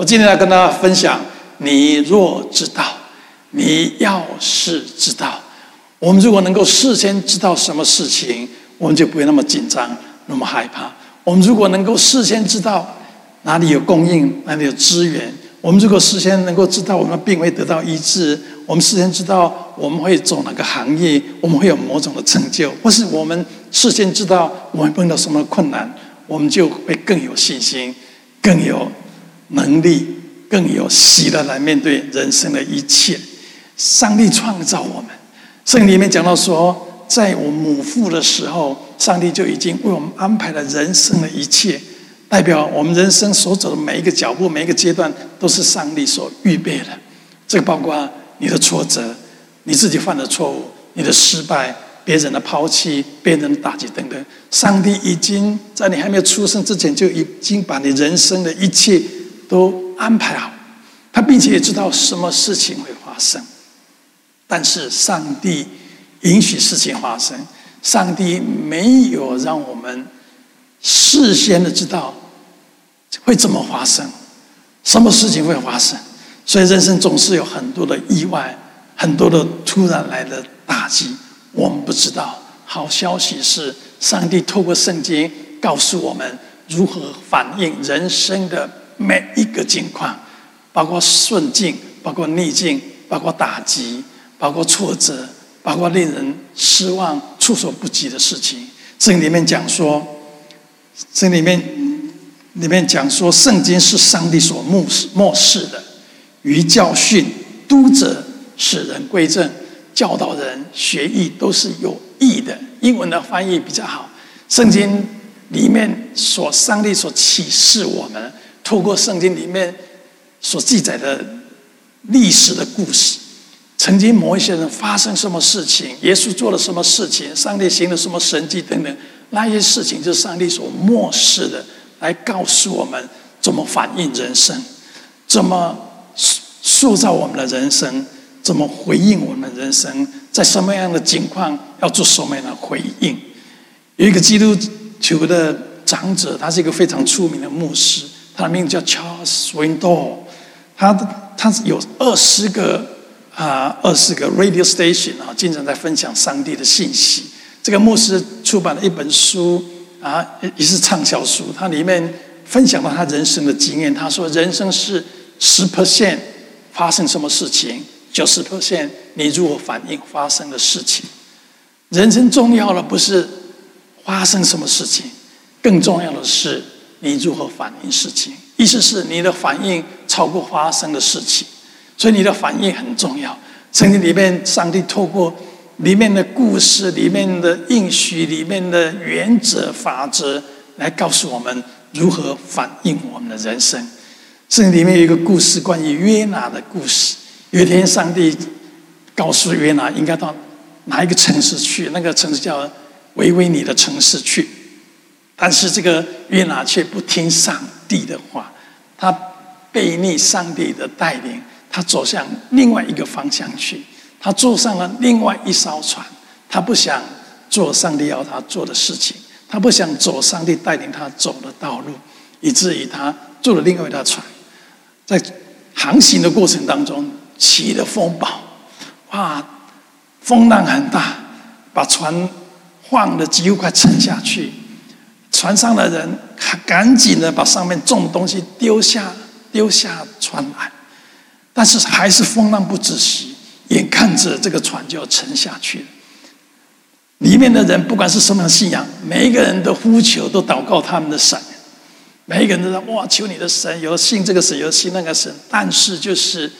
我今天来跟大家分享：你若知道，你要是知道，我们如果能够事先知道什么事情，我们就不会那么紧张，那么害怕。我们如果能够事先知道哪里有供应，哪里有资源，我们如果事先能够知道我们的病会得到医治，我们事先知道我们会走哪个行业，我们会有某种的成就，或是我们事先知道我们碰到什么困难，我们就会更有信心，更有能力，更有喜乐来面对人生的一切。上帝创造我们，圣经里面讲到说，在我母腹的时候，上帝就已经为我们安排了人生的一切，代表我们人生所走的每一个脚步、每一个阶段，都是上帝所预备的。这个包括你的挫折、你自己犯的错误、你的失败、别人的抛弃、别人的打击等等，上帝已经在你还没有出生之前，就已经把你人生的一切都安排好。他并且也知道什么事情会发生，但是上帝。允许事情发生，上帝没有让我们事先的知道会怎么发生，什么事情会发生，所以人生总是有很多的意外，很多的突然来的打击，我们不知道。好消息是，上帝透过圣经告诉我们如何反应人生的每一个境况，包括顺境，包括逆境，包括打击，包括挫折。包括令人失望、措手不及的事情，这里面讲说，这里面里面讲说，圣经是上帝所默示默示的，于教训、督责、使人归正、教导人学义，都是有益的。英文的翻译比较好。圣经里面所上帝所启示我们，透过圣经里面所记载的历史的故事。曾经某一些人发生什么事情，耶稣做了什么事情，上帝行了什么神迹等等，那些事情就是上帝所默示的，来告诉我们怎么反应人生，怎么塑造我们的人生，怎么回应我们人生，在什么样的境况要做什么样的回应。有一个基督徒的长者，他是一个非常出名的牧师，他的名字叫 Charles Swindoll，他他有二十个。啊，二十个 radio station 啊，经常在分享上帝的信息。这个牧师出版了一本书啊，也是畅销书。他里面分享了他人生的经验。他说，人生是十 percent 发生什么事情，九十 percent 你如何反应发生的事情。人生重要的不是发生什么事情，更重要的是你如何反应事情。意思是你的反应超过发生的事情。所以你的反应很重要。圣经里面，上帝透过里面的故事、里面的应许、里面的原则、法则，来告诉我们如何反应我们的人生。圣经里面有一个故事，关于约拿的故事。有一天，上帝告诉约拿应该到哪一个城市去，那个城市叫维维尼的城市去。但是这个约拿却不听上帝的话，他背逆上帝的带领。他走向另外一个方向去，他坐上了另外一艘船，他不想做上帝要他做的事情，他不想走上帝带领他走的道路，以至于他坐了另外一条船，在航行的过程当中起了风暴，哇，风浪很大，把船晃得几乎快沉下去，船上的人赶紧的把上面重的东西丢下，丢下船来。但是还是风浪不止息，眼看着这个船就要沉下去了。里面的人不管是什么样信仰，每一个人都呼求，都祷告他们的神。每一个人都在：“哇，求你的神，有信这个神，有信那个神。”但是就是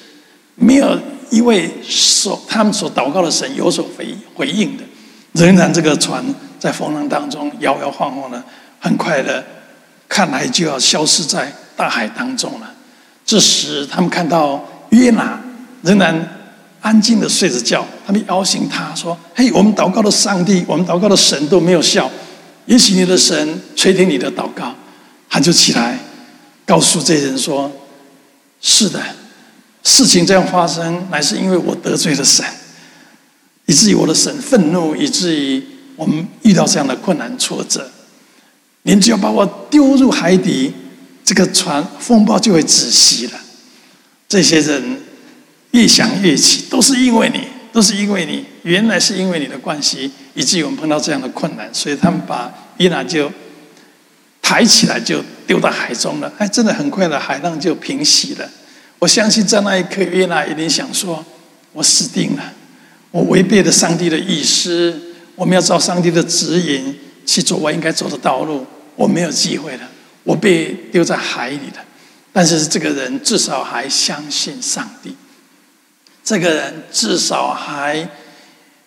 没有一位所他们所祷告的神有所回回应的。仍然这个船在风浪当中摇摇晃晃的，很快的，看来就要消失在大海当中了。这时他们看到。约拿仍然安静的睡着觉，他们摇醒他说：“嘿，我们祷告的上帝，我们祷告的神都没有笑，也许你的神垂听你的祷告。”他就起来告诉这些人说：“是的，事情这样发生，乃是因为我得罪了神，以至于我的神愤怒，以至于我们遇到这样的困难挫折。您只要把我丢入海底。”这个船风暴就会止息了。这些人越想越气，都是因为你，都是因为你，原来是因为你的关系，以至于我们碰到这样的困难，所以他们把伊娜就抬起来，就丢到海中了。哎，真的很快的，海浪就平息了。我相信在那一刻，伊娜一定想说：“我死定了，我违背了上帝的意思，我们要照上帝的指引去走我应该走的道路，我没有机会了。”我被丢在海里了，但是这个人至少还相信上帝。这个人至少还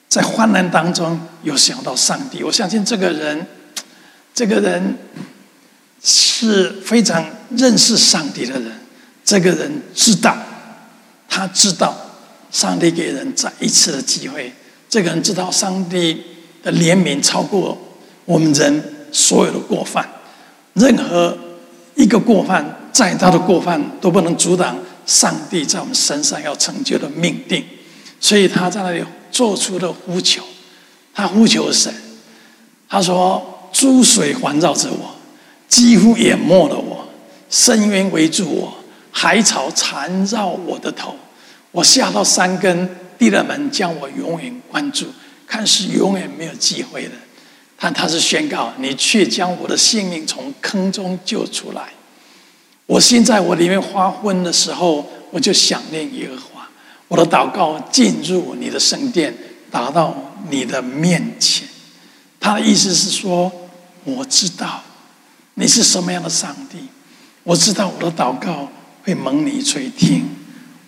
在患难当中有想到上帝。我相信这个人，这个人是非常认识上帝的人。这个人知道，他知道上帝给人再一次的机会。这个人知道上帝的怜悯超过我们人所有的过犯。任何一个过犯，再大的过犯都不能阻挡上帝在我们身上要成就的命定。所以他在那里做出了呼求，他呼求神，他说：“诸水环绕着我，几乎淹没了我；深渊围住我，海草缠绕我的头。我下到山根，地的门将我永远关住，看是永远没有机会的。”但他是宣告，你却将我的性命从坑中救出来。我心在我里面发昏的时候，我就想念耶和华。我的祷告进入你的圣殿，达到你的面前。他的意思是说，我知道你是什么样的上帝，我知道我的祷告会蒙你垂听，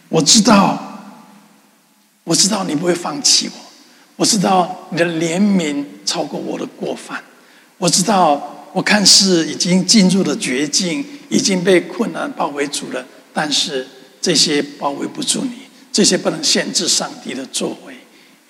我知道，我知道你不会放弃我。我知道你的怜悯超过我的过犯，我知道我看似已经进入了绝境，已经被困难包围住了，但是这些包围不住你，这些不能限制上帝的作为，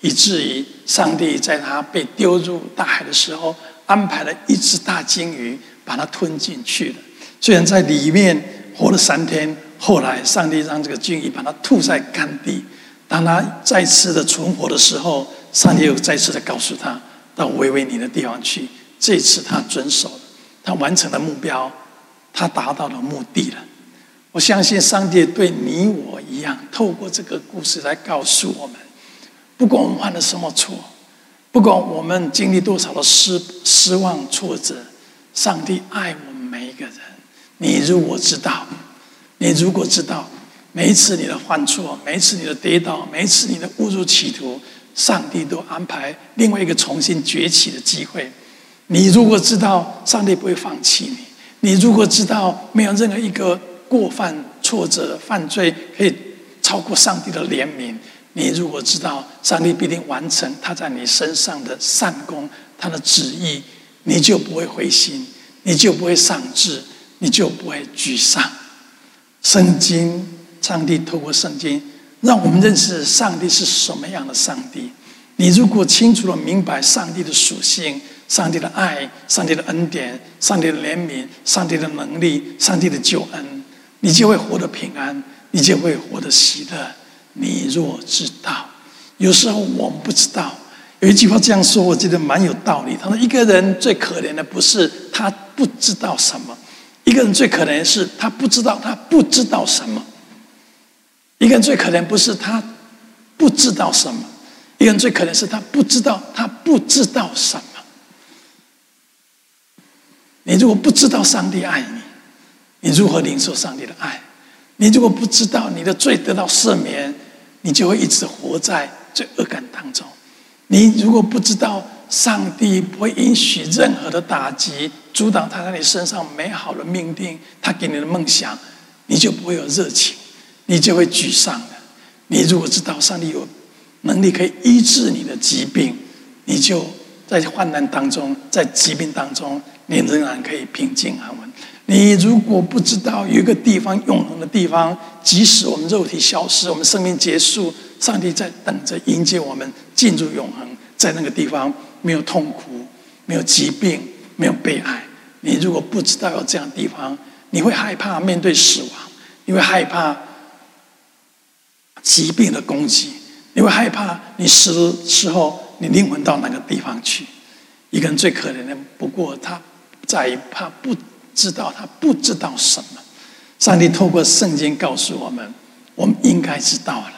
以至于上帝在他被丢入大海的时候，安排了一只大鲸鱼把它吞进去了。虽然在里面活了三天，后来上帝让这个鲸鱼把它吐在干地，当他再次的存活的时候。上帝又再次的告诉他，到维维尼的地方去。这次他遵守了，他完成了目标，他达到了目的了。我相信上帝对你我一样，透过这个故事来告诉我们：不管我们犯了什么错，不管我们经历多少的失失望挫折，上帝爱我们每一个人。你如果知道，你如果知道，每一次你的犯错，每一次你的跌倒，每一次你的误入歧途。上帝都安排另外一个重新崛起的机会。你如果知道上帝不会放弃你，你如果知道没有任何一个过犯、挫折、犯罪可以超过上帝的怜悯，你如果知道上帝必定完成他在你身上的善功、他的旨意，你就不会灰心，你就不会丧志，你就不会沮丧。圣经，上帝透过圣经。让我们认识上帝是什么样的上帝。你如果清楚了明白上帝的属性、上帝的爱、上帝的恩典、上帝的怜悯、上帝的能力、上帝的救恩，你就会活得平安，你就会活得喜乐。你若知道，有时候我们不知道。有一句话这样说，我觉得蛮有道理。他说：“一个人最可怜的不是他不知道什么，一个人最可怜的是他不知道他不知道什么。”一个人最可怜不是他不知道什么，一个人最可怜是他不知道他不知道什么。你如果不知道上帝爱你，你如何领受上帝的爱？你如果不知道你的罪得到赦免，你就会一直活在罪恶感当中。你如果不知道上帝不会允许任何的打击阻挡他在你身上美好的命定，他给你的梦想，你就不会有热情。你就会沮丧的。你如果知道上帝有能力可以医治你的疾病，你就在患难当中，在疾病当中，你仍然可以平静安稳。你如果不知道有一个地方永恒的地方，即使我们肉体消失，我们生命结束，上帝在等着迎接我们进入永恒。在那个地方没有痛苦，没有疾病，没有悲哀。你如果不知道有这样的地方，你会害怕面对死亡，你会害怕。疾病的攻击，你会害怕你死的时候，你灵魂到哪个地方去？一个人最可怜的，不过他在怕不知道。他不知道。什么。上帝透过圣经告诉我们，我们应该知道。了。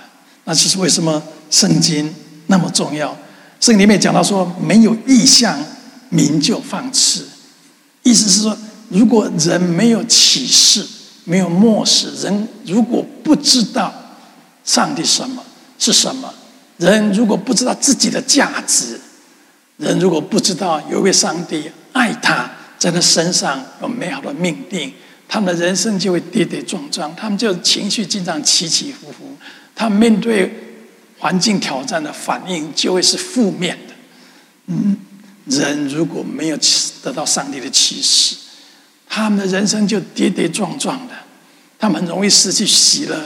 那就是为什么圣经那么重要？圣经里面讲到说，没有异象，民就放肆。意思是说，如果人没有启示，没有默示，人如果不知道。上帝什么？是什么，人如果不知道自己的价值，人如果不知道有位上帝爱他，在他身上有美好的命定，他们的人生就会跌跌撞撞，他们就情绪经常起起伏伏，他们面对环境挑战的反应就会是负面的。嗯，人如果没有得到上帝的启示，他们的人生就跌跌撞撞的，他们很容易失去喜乐，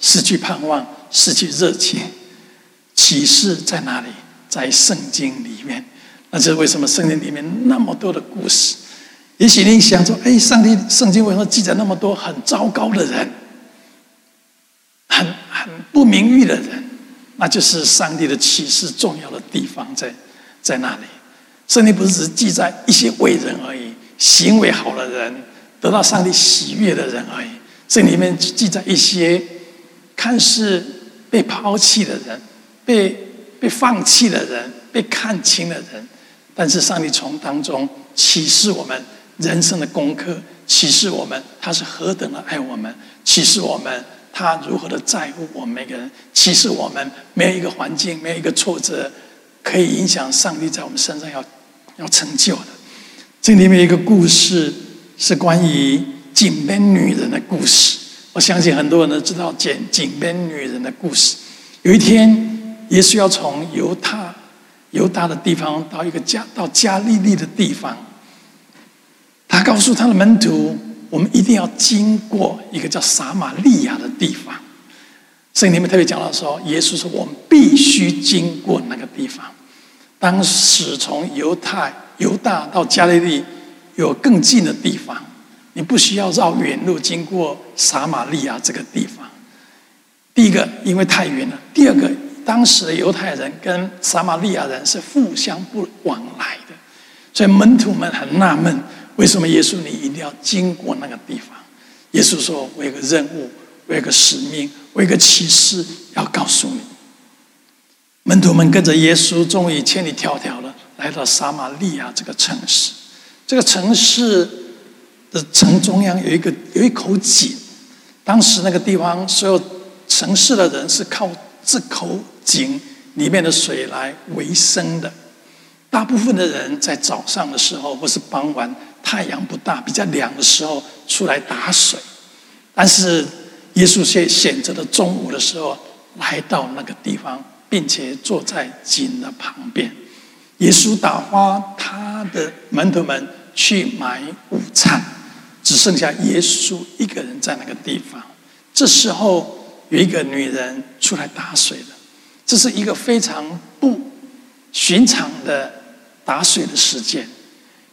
失去盼望，失去热情。启示在哪里？在圣经里面。那这是为什么圣经里面那么多的故事？也许你想说：“哎，上帝圣经为什么记载那么多很糟糕的人，很很不名誉的人？”那就是上帝的启示重要的地方在在那里。圣经不是只记载一些伟人而已。行为好的人，得到上帝喜悦的人而已。这里面记载一些看似被抛弃的人，被被放弃的人，被看轻的人，但是上帝从当中启示我们人生的功课，启示我们他是何等的爱我们，启示我们他如何的在乎我们每个人，启示我们没有一个环境，没有一个挫折可以影响上帝在我们身上要要成就的。这里面一个故事，是关于井边女人的故事。我相信很多人都知道井井边女人的故事。有一天，耶稣要从犹太犹大的地方到一个加到加利利的地方，他告诉他的门徒：“我们一定要经过一个叫撒玛利亚的地方。”圣经里面特别讲到说，耶稣说：“我们必须经过那个地方。”当时从犹太。犹大到加利利有更近的地方，你不需要绕远路经过撒玛利亚这个地方。第一个，因为太远了；第二个，当时的犹太人跟撒玛利亚人是互相不往来的，所以门徒们很纳闷：为什么耶稣你一定要经过那个地方？耶稣说：“我有个任务，我有个使命，我有个启示要告诉你。”门徒们跟着耶稣，终于千里迢迢了。来到撒玛利亚这个城市，这个城市的城中央有一个有一口井，当时那个地方所有城市的人是靠这口井里面的水来维生的。大部分的人在早上的时候或是傍晚太阳不大、比较凉的时候出来打水，但是耶稣却选择了中午的时候来到那个地方，并且坐在井的旁边。耶稣打发他的门徒们去买午餐，只剩下耶稣一个人在那个地方。这时候有一个女人出来打水了，这是一个非常不寻常的打水的事件。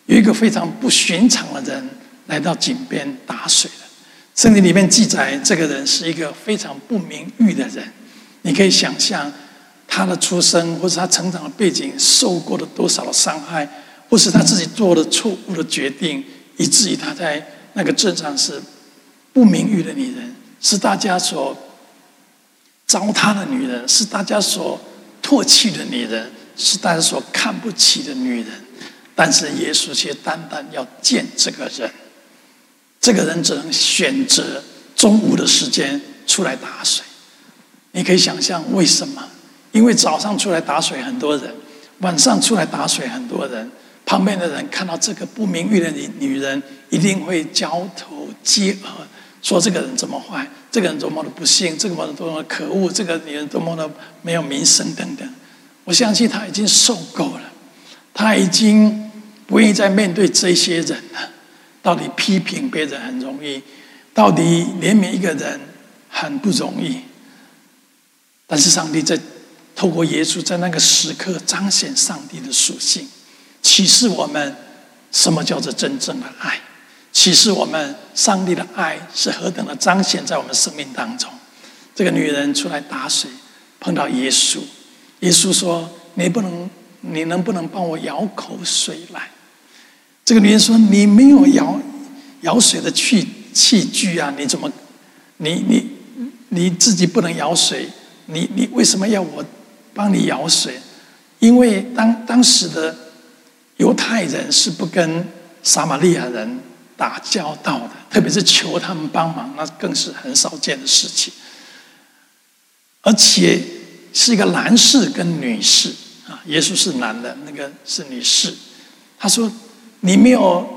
有一个非常不寻常的人来到井边打水了。圣经里面记载，这个人是一个非常不名誉的人。你可以想象。他的出生，或是他成长的背景，受过了多少的伤害，或是他自己做了错误的决定，以至于他在那个镇上是不名誉的女人，是大家所糟蹋的女人，是大家所唾弃的女人，是大家所看不起的女人。但是耶稣却单单要见这个人，这个人只能选择中午的时间出来打水。你可以想象为什么？因为早上出来打水很多人，晚上出来打水很多人，旁边的人看到这个不名誉的女女人，一定会交头接耳，说这个人怎么坏，这个人多么的不幸，这个人多么的可恶，这个女人多么的没有名声等等。我相信他已经受够了，他已经不愿意再面对这些人了。到底批评别人很容易，到底怜悯一个人很不容易，但是上帝在。透过耶稣在那个时刻彰显上帝的属性，启示我们什么叫做真正的爱，启示我们上帝的爱是何等的彰显在我们生命当中。这个女人出来打水，碰到耶稣，耶稣说：“你不能，你能不能帮我舀口水来？”这个女人说：“你没有舀舀水的器器具啊，你怎么，你你你自己不能舀水，你你为什么要我帮你舀水？因为当当时的犹太人是不跟撒玛利亚人打交道的，特别是求他们帮忙，那更是很少见的事情。而且是一个男士跟女士啊，耶稣是男的，那个是女士。他说：“你没有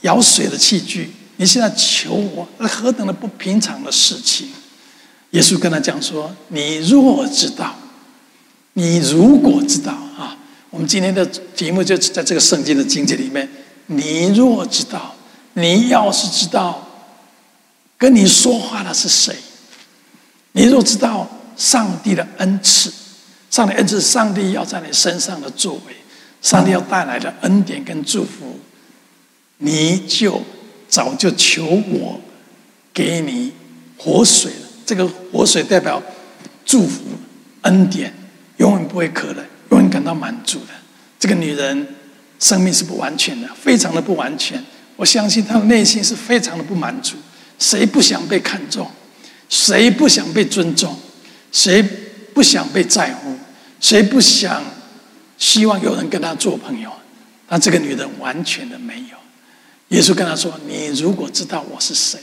舀水的器具，你现在求我，那何等的不平常的事情！”耶稣跟他讲说：“你若知道。”你如果知道，我们今天的题目就在这个圣经的经节里面。你若知道，你要是知道，跟你说话的是谁？你若知道上帝的恩赐，上帝恩赐，上帝要在你身上的作为，上帝要带来的恩典跟祝福，你就早就求我给你活水了。这个活水代表祝福恩典。永远不会渴了，永远感到满足的。这个女人生命是不完全的，非常的不完全。我相信她的内心是非常的不满足。谁不想被看重？谁不想被尊重？谁不想被在乎？谁不想希望有人跟她做朋友？但这个女人完全的没有。耶稣跟她说：“你如果知道我是谁，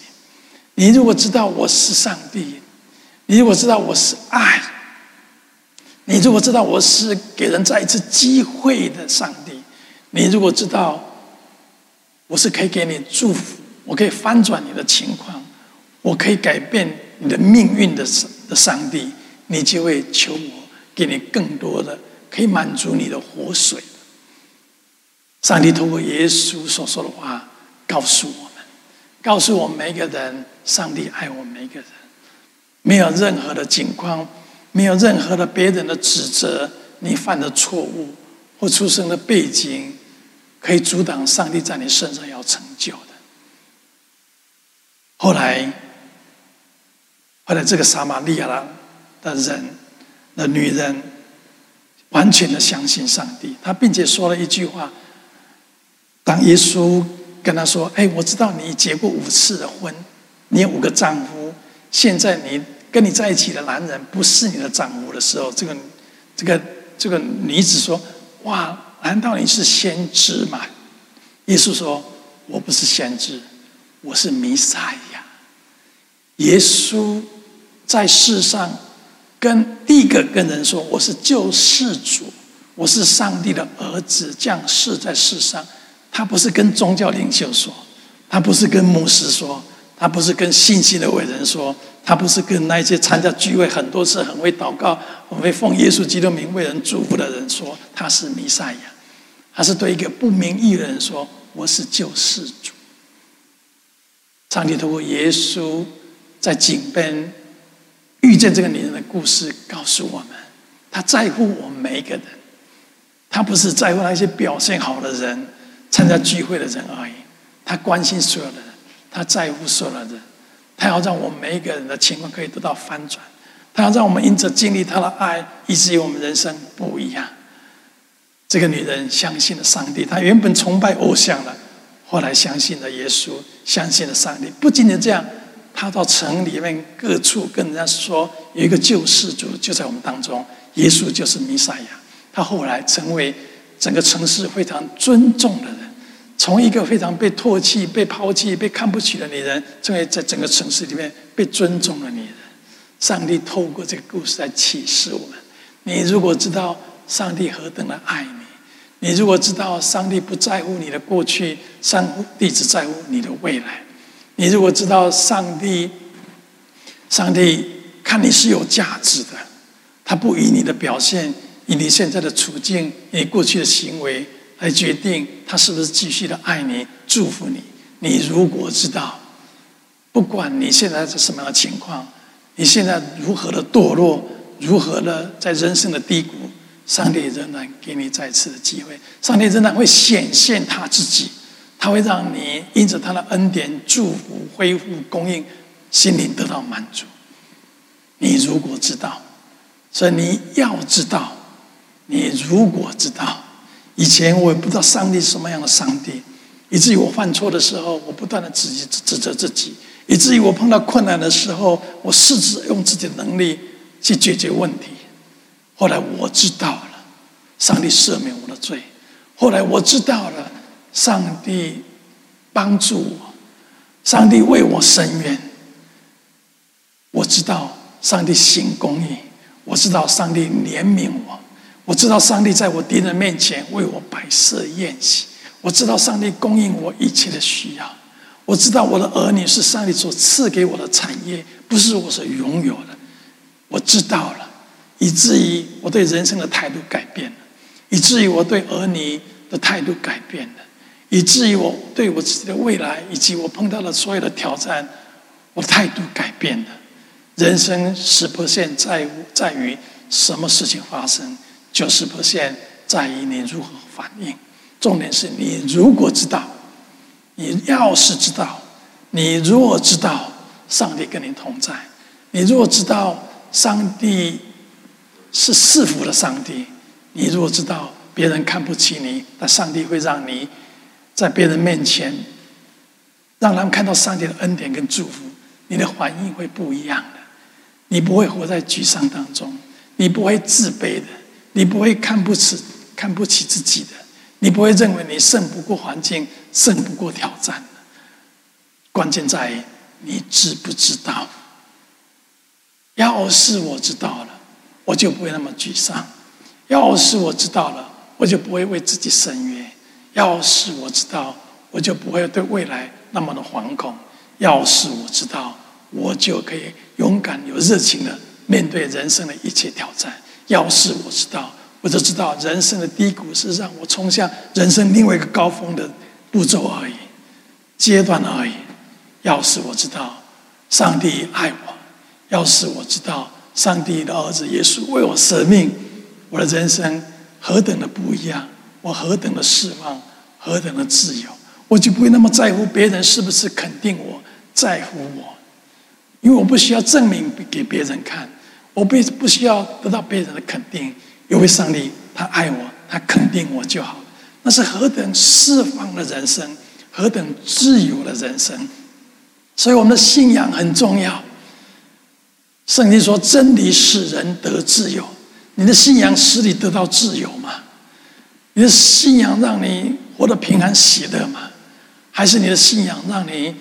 你如果知道我是上帝，你如果知道我是爱。”你如果知道我是给人再一次机会的上帝，你如果知道我是可以给你祝福，我可以翻转你的情况，我可以改变你的命运的的上帝，你就会求我给你更多的可以满足你的活水。上帝透过耶稣所说的话告诉我们，告诉我们每一个人，上帝爱我们每一个人，没有任何的情况。没有任何的别人的指责，你犯的错误或出生的背景，可以阻挡上帝在你身上要成就的。后来，后来这个撒玛利亚的人的女人，完全的相信上帝，她并且说了一句话：当耶稣跟她说：“哎，我知道你结过五次的婚，你有五个丈夫，现在你。”跟你在一起的男人不是你的丈夫的时候，这个、这个、这个女子说：“哇，难道你是先知吗？”耶稣说：“我不是先知，我是弥赛亚。”耶稣在世上跟第一个跟人说：“我是救世主，我是上帝的儿子，降世在世上。”他不是跟宗教领袖说，他不是跟牧师说，他不是跟信心的伟人说。他不是跟那些参加聚会很多次、很会祷告、很会奉耶稣基督名为人祝福的人说他是弥赛亚，他是对一个不明义的人说，我是救世主。上帝透过耶稣在井边遇见这个女人的故事，告诉我们，他在乎我们每一个人，他不是在乎那些表现好的人、参加聚会的人而已，他关心所有的人，他在乎所有的人。他要让我们每一个人的情况可以得到翻转，他要让我们因着经历他的爱，以至于我们人生不一样。这个女人相信了上帝，她原本崇拜偶像了，后来相信了耶稣，相信了上帝。不仅仅这样，她到城里面各处跟人家说，有一个救世主就在我们当中，耶稣就是弥赛亚。她后来成为整个城市非常尊重的人。从一个非常被唾弃、被抛弃、被看不起的女人，成为在整个城市里面被尊重的女人。上帝透过这个故事来启示我们：你如果知道上帝何等的爱你，你如果知道上帝不在乎你的过去，上帝只在乎你的未来；你如果知道上帝，上帝看你是有价值的，他不以你的表现、以你现在的处境、以过去的行为。来决定他是不是继续的爱你、祝福你。你如果知道，不管你现在是什么样的情况，你现在如何的堕落，如何的在人生的低谷，上帝仍然给你再次的机会。上帝仍然会显现他自己，他会让你因着他的恩典、祝福、恢复、供应，心灵得到满足。你如果知道，所以你要知道，你如果知道。以前我也不知道上帝是什么样的上帝，以至于我犯错的时候，我不断的指指责自己；以至于我碰到困难的时候，我试着用自己的能力去解决问题。后来我知道了，上帝赦免我的罪；后来我知道了，上帝帮助我，上帝为我伸冤。我知道上帝行公义，我知道上帝怜悯我，我知道上帝在我敌人面前为我摆设宴席。我知道上帝供应我一切的需要，我知道我的儿女是上帝所赐给我的产业，不是我所拥有的。我知道了，以至于我对人生的态度改变了，以至于我对儿女的态度改变了，以至于我对我自己的未来以及我碰到的所有的挑战，我的态度改变了。人生十 percent 在在于什么事情发生，就是不先在于你如何反应。重点是你如果知道，你要是知道，你如果知道上帝跟你同在，你如果知道上帝是赐福的上帝，你如果知道别人看不起你，但上帝会让你在别人面前，让他们看到上帝的恩典跟祝福，你的反应会不一样的。你不会活在沮丧当中，你不会自卑的，你不会看不起看不起自己的。你不会认为你胜不过环境，胜不过挑战。关键在于你知不知道。要是我知道了，我就不会那么沮丧；要是我知道了，我就不会为自己伸冤；要是我知道，我就不会对未来那么的惶恐；要是我知道，我就可以勇敢有热情的面对人生的一切挑战；要是我知道。我就知道，人生的低谷是让我冲向人生另外一个高峰的步骤而已，阶段而已。要是我知道上帝爱我，要是我知道上帝的儿子耶稣为我舍命，我的人生何等的不一样，我何等的释放，何等的自由，我就不会那么在乎别人是不是肯定我，在乎我，因为我不需要证明给别人看，我不不需要得到别人的肯定。有位上帝，他爱我，他肯定我就好。那是何等释放的人生，何等自由的人生。所以，我们的信仰很重要。圣经说，真理使人得自由。你的信仰使你得到自由吗？你的信仰让你活得平安喜乐吗？还是你的信仰让你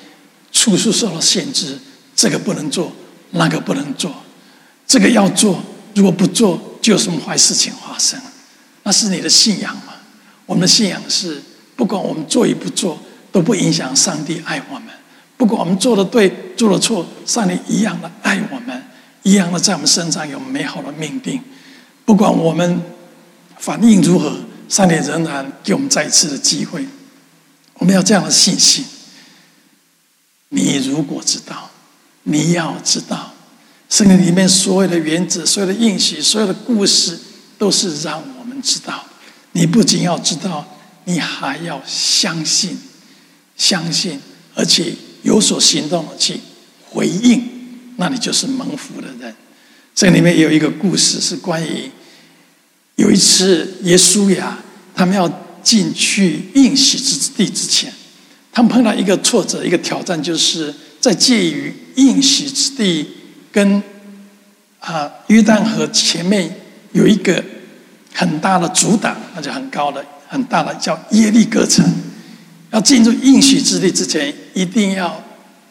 处处受到限制？这个不能做，那个不能做，这个要做，如果不做。就有什么坏事情发生？那是你的信仰吗？我们的信仰是，不管我们做与不做，都不影响上帝爱我们。不管我们做的对，做的错，上帝一样的爱我们，一样的在我们身上有美好的命定。不管我们反应如何，上帝仍然给我们再一次的机会。我们要这样的信心。你如果知道，你要知道。圣经里面所有的原则、所有的应许、所有的故事，都是让我们知道。你不仅要知道，你还要相信，相信，而且有所行动的去回应，那你就是蒙福的人。这里面有一个故事，是关于有一次耶稣呀他们要进去应许之地之前，他们碰到一个挫折、一个挑战，就是在介于应许之地。跟啊，约旦河前面有一个很大的阻挡，那就很高的、很大的，叫耶利哥城。要进入应许之地之前，一定要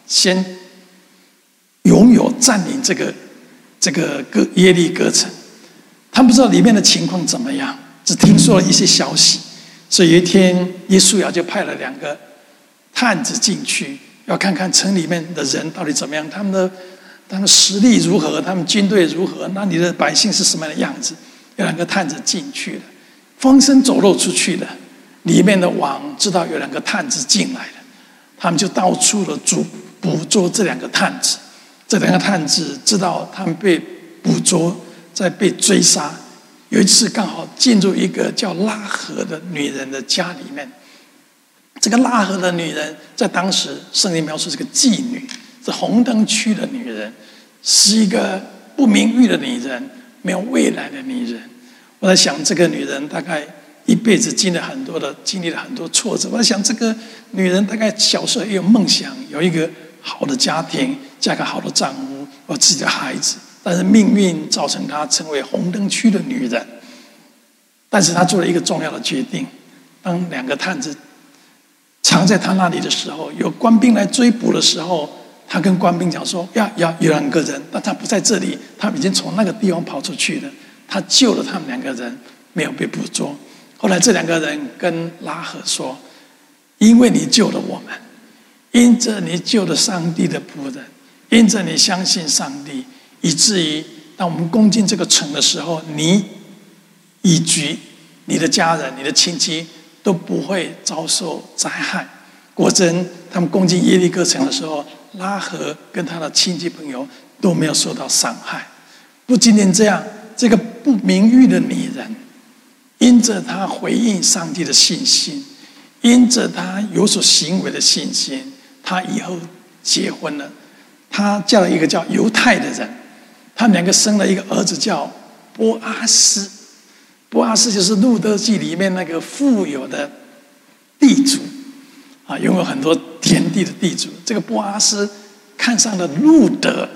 先拥有占领这个这个哥耶利哥城。他不知道里面的情况怎么样，只听说了一些消息。所以有一天，约书亚就派了两个探子进去，要看看城里面的人到底怎么样，他们的。他们实力如何？他们军队如何？那你的百姓是什么样的样子？有两个探子进去了，风声走漏出去了。里面的王知道有两个探子进来了，他们就到处的捉捕捉这两个探子。这两个探子知道他们被捕捉，在被追杀。有一次刚好进入一个叫拉合的女人的家里面。这个拉合的女人在当时圣经描述是个妓女。红灯区的女人，是一个不名誉的女人，没有未来的女人。我在想，这个女人大概一辈子经历了很多的，经历了很多挫折。我在想，这个女人大概小时候也有梦想，有一个好的家庭，嫁个好的丈夫，有自己的孩子。但是命运造成她成为红灯区的女人。但是她做了一个重要的决定：当两个探子藏在她那里的时候，有官兵来追捕的时候，他跟官兵讲说：“呀呀，有两个人，但他不在这里，他已经从那个地方跑出去了。”他救了他们两个人，没有被捕捉。后来这两个人跟拉合说：“因为你救了我们，因着你救了上帝的仆人，因着你相信上帝，以至于当我们攻进这个城的时候，你以及你的家人、你的亲戚都不会遭受灾害。”果真，他们攻进耶利哥城的时候，拉合跟他的亲戚朋友都没有受到伤害。不仅仅这样。这个不名誉的女人，因着她回应上帝的信心，因着她有所行为的信心，她以后结婚了。她嫁了一个叫犹太的人，他们两个生了一个儿子叫波阿斯。波阿斯就是《路得记》里面那个富有的地主啊，拥有很多田地的地主。这个波阿斯看上了路德，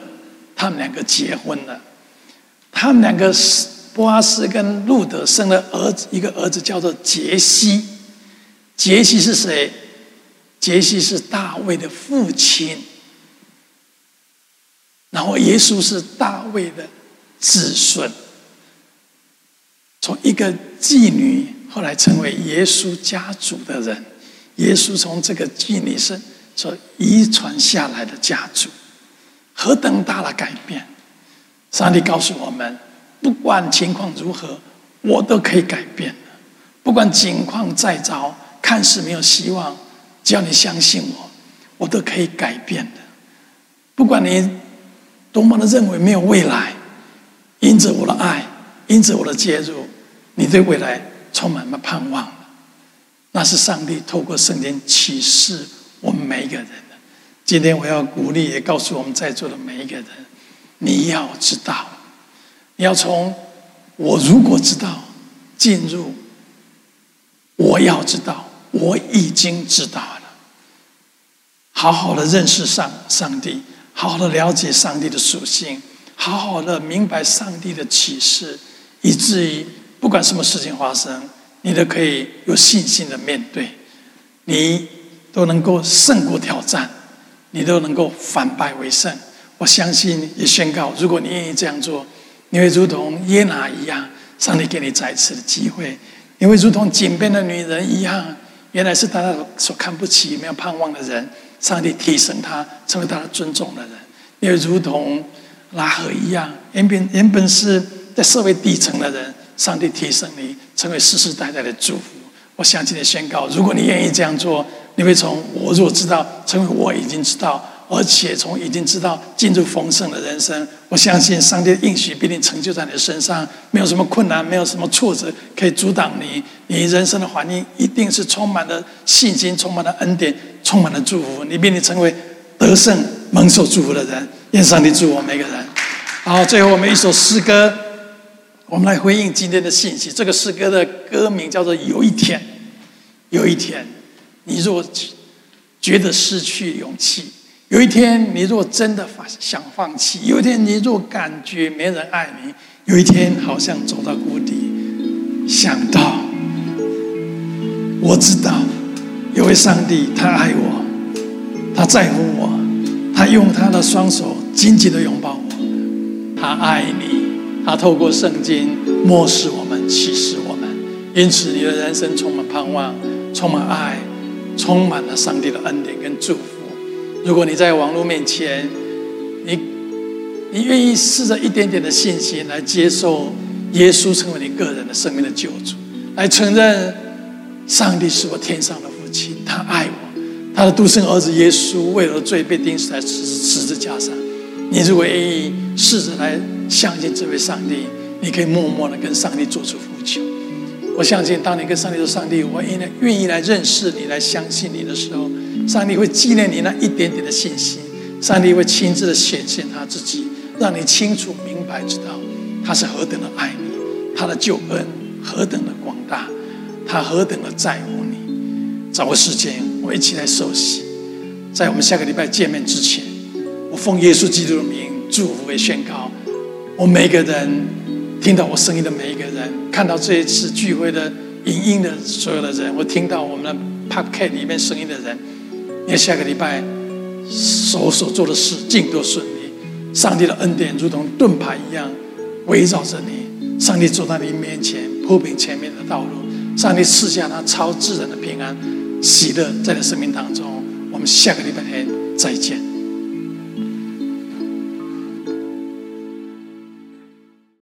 他们两个结婚了。他们两个是波阿斯跟路德生了儿子，一个儿子叫做杰西。杰西是谁？杰西是大卫的父亲。然后耶稣是大卫的子孙。从一个妓女，后来成为耶稣家族的人。耶稣从这个妓女身所遗传下来的家族，何等大的改变！上帝告诉我们：不管情况如何，我都可以改变。不管境况再糟，看似没有希望，只要你相信我，我都可以改变的。不管你多么的认为没有未来，因着我的爱，因着我的介入，你对未来充满了盼望。那是上帝透过圣经启示我们每一个人的。今天我要鼓励，也告诉我们在座的每一个人。你要知道，你要从我如果知道进入，我要知道，我已经知道了。好好的认识上上帝，好好的了解上帝的属性，好好的明白上帝的启示，以至于不管什么事情发生，你都可以有信心的面对，你都能够胜过挑战，你都能够反败为胜。我相信也宣告，如果你愿意这样做，你会如同耶拿一样，上帝给你再次的机会；你会如同井边的女人一样，原来是大家所看不起、没有盼望的人，上帝提升他，成为他的尊重的人；你会如同拉合一样，原本原本是在社会底层的人，上帝提升你，成为世世代代的祝福。我相信你宣告，如果你愿意这样做，你会从我若知道，成为我已经知道。而且从已经知道进入丰盛的人生，我相信上帝的应许必定成就在你的身上。没有什么困难，没有什么挫折可以阻挡你。你人生的环境一定是充满了信心，充满了恩典，充满了祝福。你必定成为得胜、蒙受祝福的人。愿上帝祝我们每个人。好，最后我们一首诗歌，我们来回应今天的信息。这个诗歌的歌名叫做《有一天》，有一天，你若觉得失去勇气。有一天，你若真的想放弃；有一天，你若感觉没人爱你；有一天，好像走到谷底，想到，我知道，有位上帝，他爱我，他在乎我，他用他的双手紧紧的拥抱我，他爱你，他透过圣经漠视我们，启示我们，因此你的人生充满盼望，充满爱，充满了上帝的恩典跟祝福。如果你在网络面前，你你愿意试着一点点的信心来接受耶稣成为你个人的生命的救主，来承认上帝是我天上的父亲，他爱我，他的独生儿子耶稣为了罪被钉死在十十字架上。你如果愿意试着来相信这位上帝，你可以默默的跟上帝做出呼求。我相信，当你跟上帝说：“上帝，我愿意愿意来认识你，来相信你的时候。”上帝会纪念你那一点点的信心，上帝会亲自的显现他自己，让你清楚明白知道他是何等的爱你，他的救恩何等的广大。他何等的在乎你。找个时间，我一起来受洗。在我们下个礼拜见面之前，我奉耶稣基督的名祝福为宣告：我每个人听到我声音的每一个人，看到这一次聚会的影音的所有的人，我听到我们的 Podcast 里面声音的人，你下个礼拜所所做的事尽都顺利。上帝的恩典如同盾牌一样围绕着你，上帝走到你面前铺平前面的道路，上帝赐下他超自然的平安。喜乐在你生命当中，我们下个礼拜天再见。